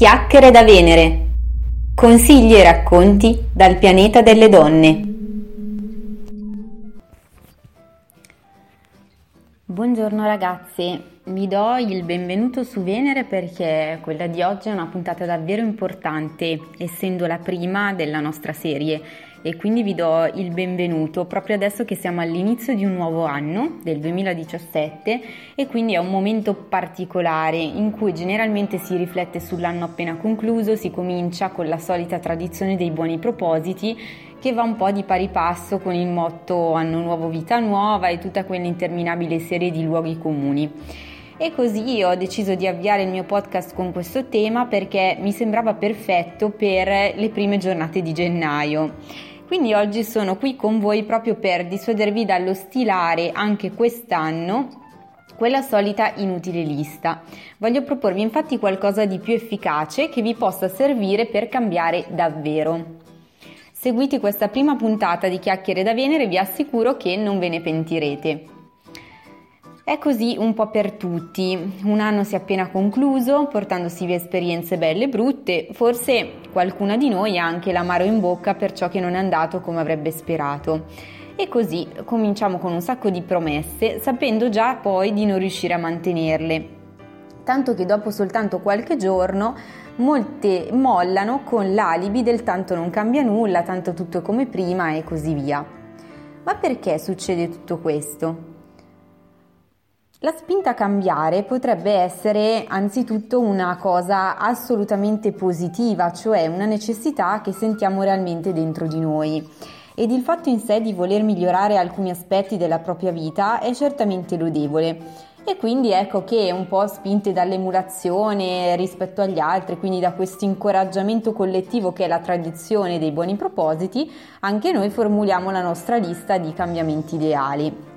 Chiacchiere da Venere. Consigli e racconti dal pianeta delle donne. Buongiorno ragazze, vi do il benvenuto su Venere perché quella di oggi è una puntata davvero importante, essendo la prima della nostra serie e quindi vi do il benvenuto proprio adesso che siamo all'inizio di un nuovo anno, del 2017, e quindi è un momento particolare in cui generalmente si riflette sull'anno appena concluso, si comincia con la solita tradizione dei buoni propositi che va un po' di pari passo con il motto anno nuovo vita nuova e tutta quell'interminabile serie di luoghi comuni. E così ho deciso di avviare il mio podcast con questo tema perché mi sembrava perfetto per le prime giornate di gennaio. Quindi oggi sono qui con voi proprio per dissuadervi dallo stilare anche quest'anno quella solita inutile lista. Voglio proporvi infatti qualcosa di più efficace che vi possa servire per cambiare davvero. Seguite questa prima puntata di Chiacchiere da Venere vi assicuro che non ve ne pentirete. È così un po' per tutti. Un anno si è appena concluso, portandosi via esperienze belle e brutte. Forse qualcuna di noi ha anche l'amaro in bocca per ciò che non è andato come avrebbe sperato. E così cominciamo con un sacco di promesse, sapendo già poi di non riuscire a mantenerle. Tanto che dopo soltanto qualche giorno molte mollano con l'alibi del tanto non cambia nulla, tanto tutto è come prima e così via. Ma perché succede tutto questo? La spinta a cambiare potrebbe essere anzitutto una cosa assolutamente positiva, cioè una necessità che sentiamo realmente dentro di noi. Ed il fatto in sé di voler migliorare alcuni aspetti della propria vita è certamente lodevole. E quindi ecco che un po' spinte dall'emulazione rispetto agli altri, quindi da questo incoraggiamento collettivo che è la tradizione dei buoni propositi, anche noi formuliamo la nostra lista di cambiamenti ideali.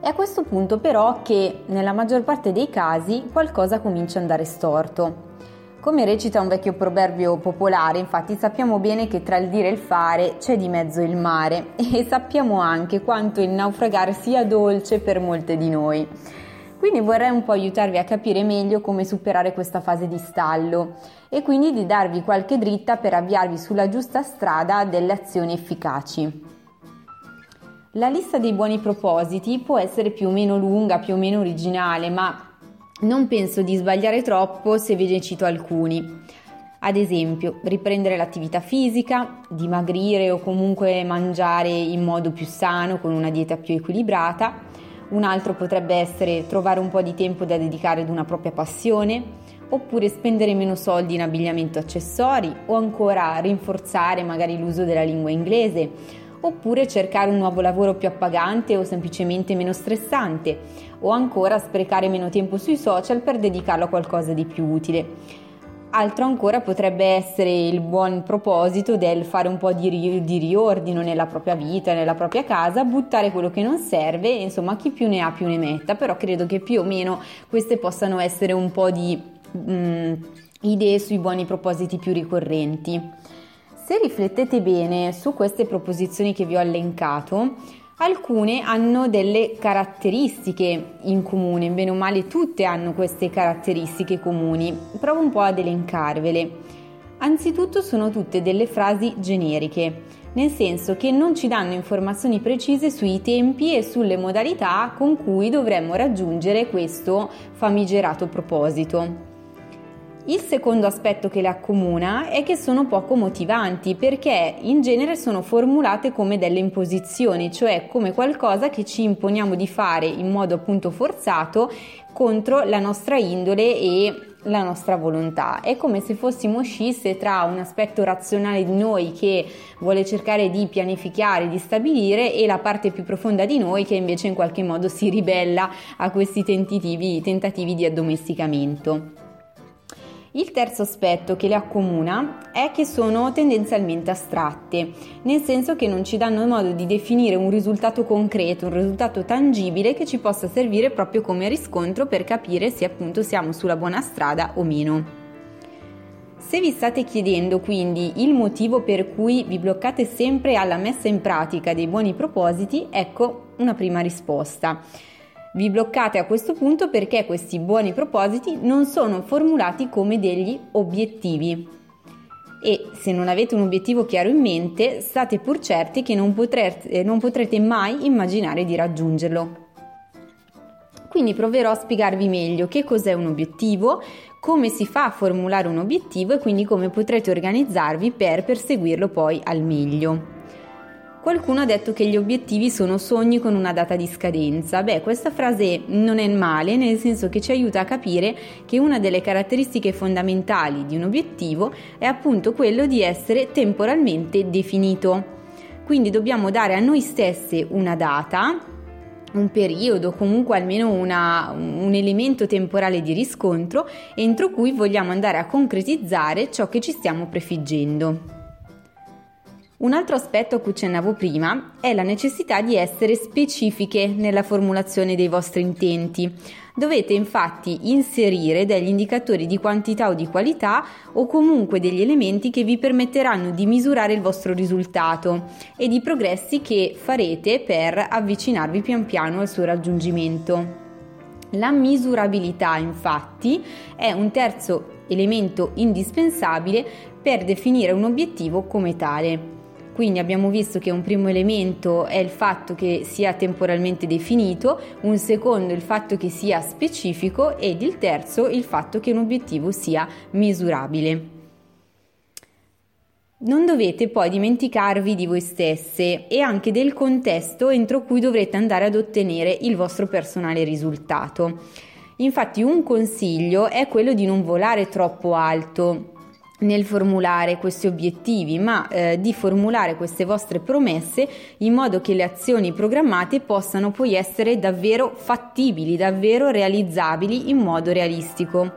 È a questo punto però che nella maggior parte dei casi qualcosa comincia ad andare storto. Come recita un vecchio proverbio popolare, infatti sappiamo bene che tra il dire e il fare c'è di mezzo il mare e sappiamo anche quanto il naufragare sia dolce per molte di noi. Quindi vorrei un po' aiutarvi a capire meglio come superare questa fase di stallo e quindi di darvi qualche dritta per avviarvi sulla giusta strada delle azioni efficaci. La lista dei buoni propositi può essere più o meno lunga, più o meno originale, ma non penso di sbagliare troppo se ve ne cito alcuni. Ad esempio, riprendere l'attività fisica, dimagrire o comunque mangiare in modo più sano con una dieta più equilibrata. Un altro potrebbe essere trovare un po' di tempo da dedicare ad una propria passione, oppure spendere meno soldi in abbigliamento accessori, o ancora rinforzare magari l'uso della lingua inglese oppure cercare un nuovo lavoro più appagante o semplicemente meno stressante, o ancora sprecare meno tempo sui social per dedicarlo a qualcosa di più utile. Altro ancora potrebbe essere il buon proposito del fare un po' di, ri- di, riordino nella propria vita, nella propria casa, buttare quello che non serve, insomma chi più ne ha più ne metta, però credo che più o meno queste possano essere un po' di mm, idee sui buoni propositi più ricorrenti. Se riflettete bene su queste proposizioni che vi ho elencato, alcune hanno delle caratteristiche in comune, bene o male tutte hanno queste caratteristiche comuni. Provo un po' ad elencarvele. Anzitutto sono tutte delle frasi generiche, nel senso che non ci danno informazioni precise sui tempi e sulle modalità con cui dovremmo raggiungere questo famigerato proposito. Il secondo aspetto che le accomuna è che sono poco motivanti perché in genere sono formulate come delle imposizioni, cioè come qualcosa che ci imponiamo di fare in modo appunto forzato contro la nostra indole e la nostra volontà. È come se fossimo scisse tra un aspetto razionale di noi che vuole cercare di pianificare, di stabilire e la parte più profonda di noi che invece in qualche modo si ribella a questi tentativi, tentativi di addomesticamento. Il terzo aspetto che le accomuna è che sono tendenzialmente astratte, nel senso che non ci danno modo di definire un risultato concreto, un risultato tangibile che ci possa servire proprio come riscontro per capire se appunto siamo sulla buona strada o meno. Se vi state chiedendo quindi il motivo per cui vi bloccate sempre alla messa in pratica dei buoni propositi, ecco una prima risposta. Vi bloccate a questo punto perché questi buoni propositi non sono formulati come degli obiettivi. E se non avete un obiettivo chiaro in mente, state pur certi che non potrete, non potrete mai immaginare di raggiungerlo. Quindi proverò a spiegarvi meglio che cos'è un obiettivo, come si fa a formulare un obiettivo e quindi come potrete organizzarvi per perseguirlo poi al meglio. Qualcuno ha detto che gli obiettivi sono sogni con una data di scadenza. Beh, questa frase non è male, nel senso che ci aiuta a capire che una delle caratteristiche fondamentali di un obiettivo è appunto quello di essere temporalmente definito. Quindi dobbiamo dare a noi stesse una data, un periodo, comunque almeno una, un elemento temporale di riscontro entro cui vogliamo andare a concretizzare ciò che ci stiamo prefiggendo. Un altro aspetto a cui accennavo prima è la necessità di essere specifiche nella formulazione dei vostri intenti. Dovete infatti inserire degli indicatori di quantità o di qualità o comunque degli elementi che vi permetteranno di misurare il vostro risultato e i progressi che farete per avvicinarvi pian piano al suo raggiungimento. La misurabilità infatti è un terzo elemento indispensabile per definire un obiettivo come tale. Quindi abbiamo visto che un primo elemento è il fatto che sia temporalmente definito, un secondo il fatto che sia specifico ed il terzo il fatto che un obiettivo sia misurabile. Non dovete poi dimenticarvi di voi stesse e anche del contesto entro cui dovrete andare ad ottenere il vostro personale risultato. Infatti un consiglio è quello di non volare troppo alto, nel formulare questi obiettivi, ma eh, di formulare queste vostre promesse in modo che le azioni programmate possano poi essere davvero fattibili, davvero realizzabili in modo realistico.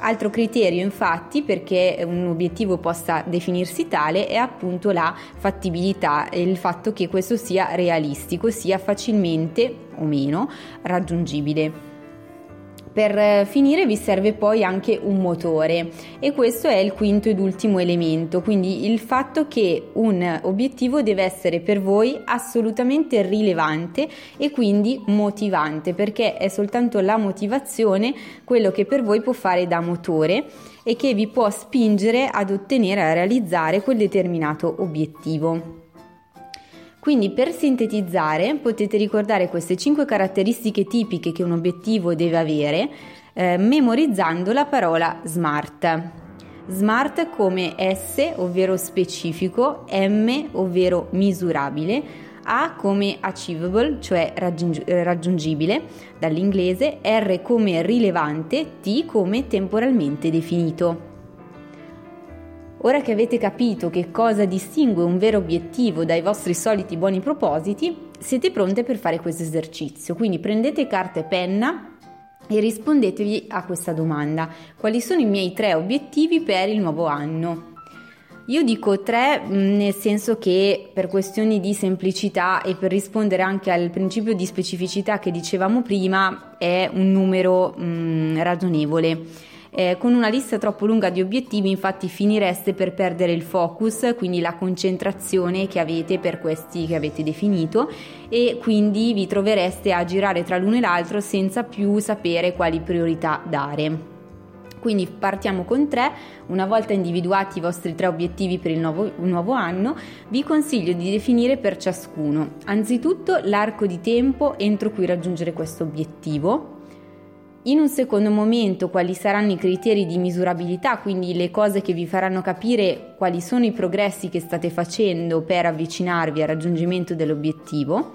Altro criterio infatti perché un obiettivo possa definirsi tale è appunto la fattibilità e il fatto che questo sia realistico, sia facilmente o meno raggiungibile. Per eh, finire vi serve poi anche un motore e questo è il quinto ed ultimo elemento, quindi il fatto che un obiettivo deve essere per voi assolutamente rilevante e quindi motivante, perché è soltanto la motivazione quello che per voi può fare da motore e che vi può spingere ad ottenere, a realizzare quel determinato obiettivo. Quindi per sintetizzare potete ricordare queste 5 caratteristiche tipiche che un obiettivo deve avere eh, memorizzando la parola SMART. SMART come S, ovvero specifico, M, ovvero misurabile, A come achievable, cioè raggiung- raggiungibile dall'inglese, R come rilevante, T come temporalmente definito. Ora che avete capito che cosa distingue un vero obiettivo dai vostri soliti buoni propositi, siete pronte per fare questo esercizio. Quindi prendete carta e penna e rispondetevi a questa domanda. Quali sono i miei tre obiettivi per il nuovo anno? Io dico tre mm, nel senso che per questioni di semplicità e per rispondere anche al principio di specificità che dicevamo prima è un numero mm, ragionevole. Eh, con una lista troppo lunga di obiettivi infatti finireste per perdere il focus, quindi la concentrazione che avete per questi che avete definito e quindi vi trovereste a girare tra l'uno e l'altro senza più sapere quali priorità dare. Quindi partiamo con tre, una volta individuati i vostri tre obiettivi per il nuovo, il nuovo, anno, vi consiglio di definire per ciascuno. Anzitutto l'arco di tempo entro cui raggiungere questo obiettivo, in un secondo momento quali saranno i criteri di misurabilità, quindi le cose che vi faranno capire quali sono i progressi che state facendo per avvicinarvi al raggiungimento dell'obiettivo.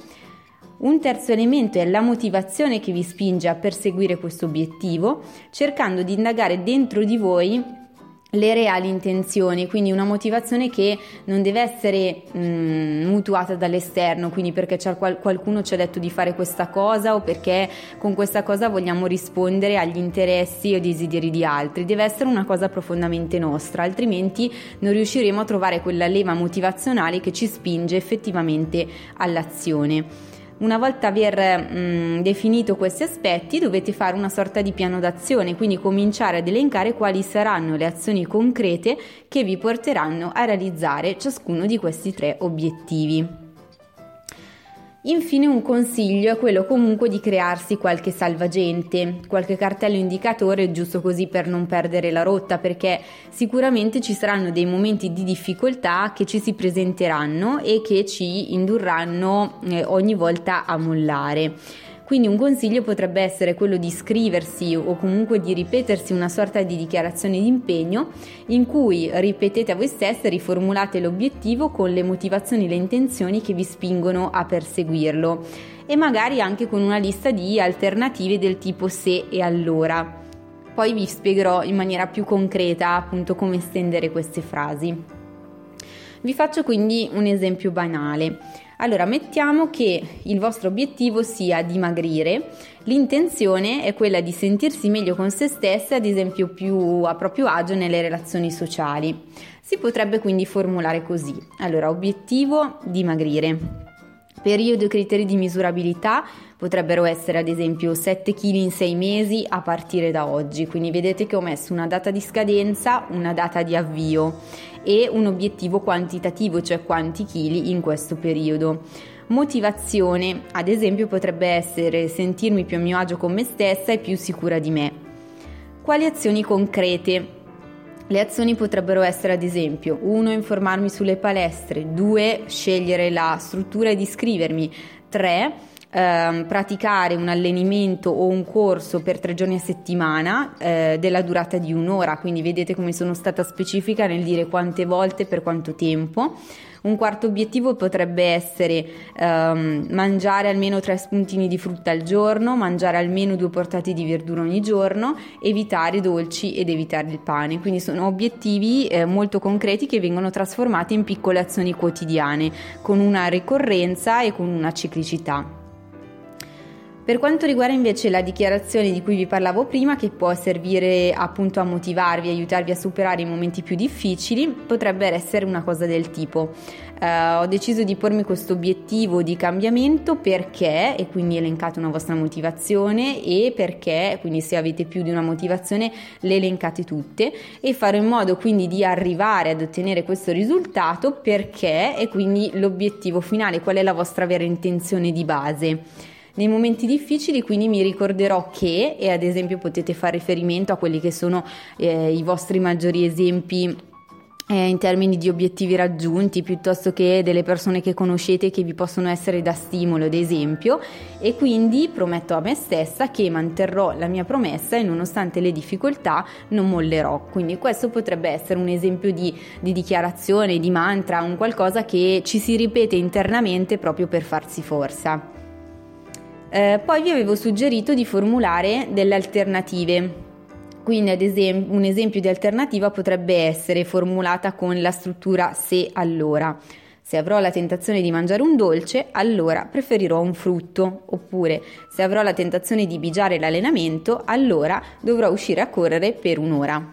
Un terzo elemento è la motivazione che vi spinge a perseguire questo obiettivo, cercando di indagare dentro di voi le reali intenzioni, quindi una motivazione che non deve essere mh, mm, mutuata dall'esterno, quindi perché qual- qualcuno ci ha detto di fare questa cosa o perché con questa cosa vogliamo rispondere agli interessi o desideri di altri, deve essere una cosa profondamente nostra, altrimenti non riusciremo a trovare quella leva motivazionale che ci spinge effettivamente all'azione. Una volta aver mh, mm, definito questi aspetti dovete fare una sorta di piano d'azione, quindi cominciare ad elencare quali saranno le azioni concrete che vi porteranno a realizzare ciascuno di questi tre obiettivi. Infine un consiglio è quello comunque di crearsi qualche salvagente, qualche cartello indicatore giusto così per non perdere la rotta perché sicuramente ci saranno dei momenti di difficoltà che ci si presenteranno e che ci indurranno eh, ogni volta a mollare. Quindi un consiglio potrebbe essere quello di scriversi o comunque di ripetersi una sorta di dichiarazione di impegno in cui ripetete a voi stessi, riformulate l'obiettivo con le motivazioni e le intenzioni che vi spingono a perseguirlo e magari anche con una lista di alternative del tipo se e allora. Poi vi spiegherò in maniera più concreta appunto come estendere queste frasi. Vi faccio quindi un esempio banale. Allora, mettiamo che il vostro obiettivo sia dimagrire, l'intenzione è quella di sentirsi meglio con se stesse, ad esempio più a proprio agio nelle relazioni sociali. Si potrebbe quindi formulare così. Allora, obiettivo dimagrire. Periodo e criteri di misurabilità potrebbero essere ad esempio 7 kg in 6 mesi a partire da oggi, quindi vedete che ho messo una data di scadenza, una data di avvio e un obiettivo quantitativo, cioè quanti chili in questo periodo. Motivazione, ad esempio, potrebbe essere sentirmi più a mio agio con me stessa e più sicura di me. Quali azioni concrete? Le azioni potrebbero essere ad esempio 1. informarmi sulle palestre, 2. scegliere la struttura ed iscrivermi, 3 ehm, praticare un allenamento o un corso per tre giorni a settimana eh, della durata di un'ora, quindi vedete come sono stata specifica nel dire quante volte per quanto tempo. Un quarto obiettivo potrebbe essere ehm, mangiare almeno tre spuntini di frutta al giorno, mangiare almeno due portate di verdura ogni giorno, evitare dolci ed evitare il pane. Quindi sono obiettivi eh, molto concreti che vengono trasformati in piccole azioni quotidiane, con una ricorrenza e con una ciclicità. Per quanto riguarda invece la dichiarazione di cui vi parlavo prima, che può servire appunto a motivarvi, aiutarvi a superare i momenti più difficili, potrebbe essere una cosa del tipo Uh, ho deciso di pormi questo obiettivo di cambiamento perché, e quindi elencate una vostra motivazione, e perché, quindi se avete più di una motivazione, le elencate tutte, e farò in modo quindi di arrivare ad ottenere questo risultato perché, e quindi l'obiettivo finale, qual è la vostra vera intenzione di base. Nei momenti difficili quindi mi ricorderò che, e ad esempio potete fare riferimento a quelli che sono eh, i vostri maggiori esempi eh, in termini di obiettivi raggiunti piuttosto che delle persone che conoscete che vi possono essere da stimolo ad esempio. E quindi prometto a me stessa che manterrò la mia promessa e nonostante le difficoltà non mollerò. Quindi questo potrebbe essere un esempio di, di dichiarazione di mantra un qualcosa che ci si ripete internamente proprio per farsi forza eh, poi vi avevo suggerito di formulare delle alternative. Quindi esempio, un esempio di alternativa potrebbe essere formulata con la struttura se allora. Se avrò la tentazione di mangiare un dolce, allora preferirò un frutto. Oppure, se avrò la tentazione di bigiare l'allenamento, allora dovrò uscire a correre per un'ora.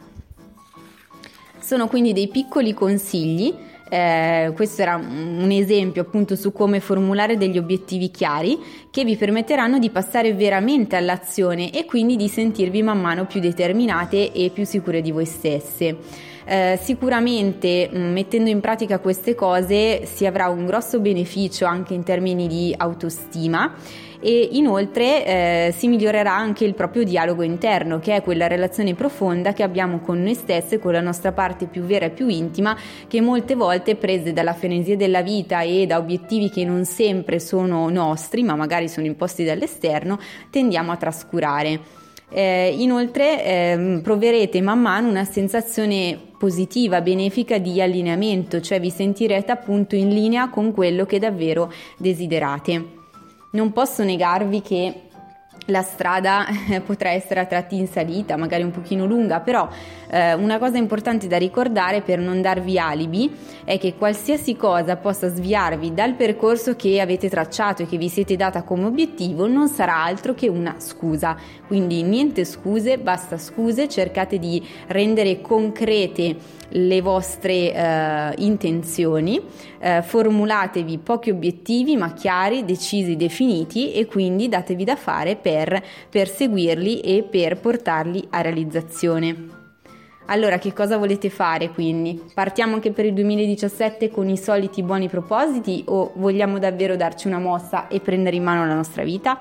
Sono quindi dei piccoli consigli eh, questo era un esempio appunto su come formulare degli obiettivi chiari che vi permetteranno di passare veramente all'azione e quindi di sentirvi man mano più determinate e più sicure di voi stesse. Eh, sicuramente mh, mm, mettendo in pratica queste cose si avrà un grosso beneficio anche in termini di autostima e inoltre eh, si migliorerà anche il proprio dialogo interno, che è quella relazione profonda che abbiamo con noi stesse, con la nostra parte più vera e più intima, che molte volte prese dalla frenesia della vita e da obiettivi che non sempre sono nostri, ma magari sono imposti dall'esterno, tendiamo a trascurare. Eh, inoltre eh, proverete man mano una sensazione positiva, benefica di allineamento, cioè vi sentirete appunto in linea con quello che davvero desiderate. Non posso negarvi che la strada eh, potrà essere a tratti in salita, magari un pochino lunga, però eh, una cosa importante da ricordare per non darvi alibi è che qualsiasi cosa possa sviarvi dal percorso che avete tracciato e che vi siete data come obiettivo non sarà altro che una scusa. Quindi niente scuse, basta scuse, cercate di rendere concrete le vostre eh, intenzioni, eh, formulatevi pochi obiettivi ma chiari, decisi, definiti e quindi datevi da fare per perseguirli e per portarli a realizzazione. Allora, che cosa volete fare quindi? Partiamo anche per il 2017 con i soliti buoni propositi o vogliamo davvero darci una mossa e prendere in mano la nostra vita?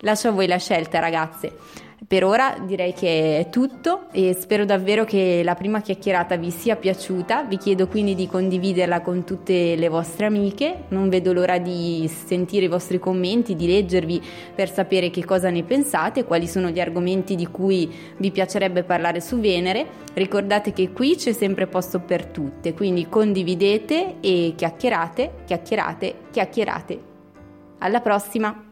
Lascio a voi la scelta, ragazze. Per ora direi che è tutto e spero davvero che la prima chiacchierata vi sia piaciuta. Vi chiedo quindi di condividerla con tutte le vostre amiche. Non vedo l'ora di sentire i vostri commenti, di leggervi per sapere che cosa ne pensate, quali sono gli argomenti di cui vi piacerebbe parlare su Venere. Ricordate che qui c'è sempre posto per tutte, quindi condividete e chiacchierate, chiacchierate, chiacchierate. Alla prossima!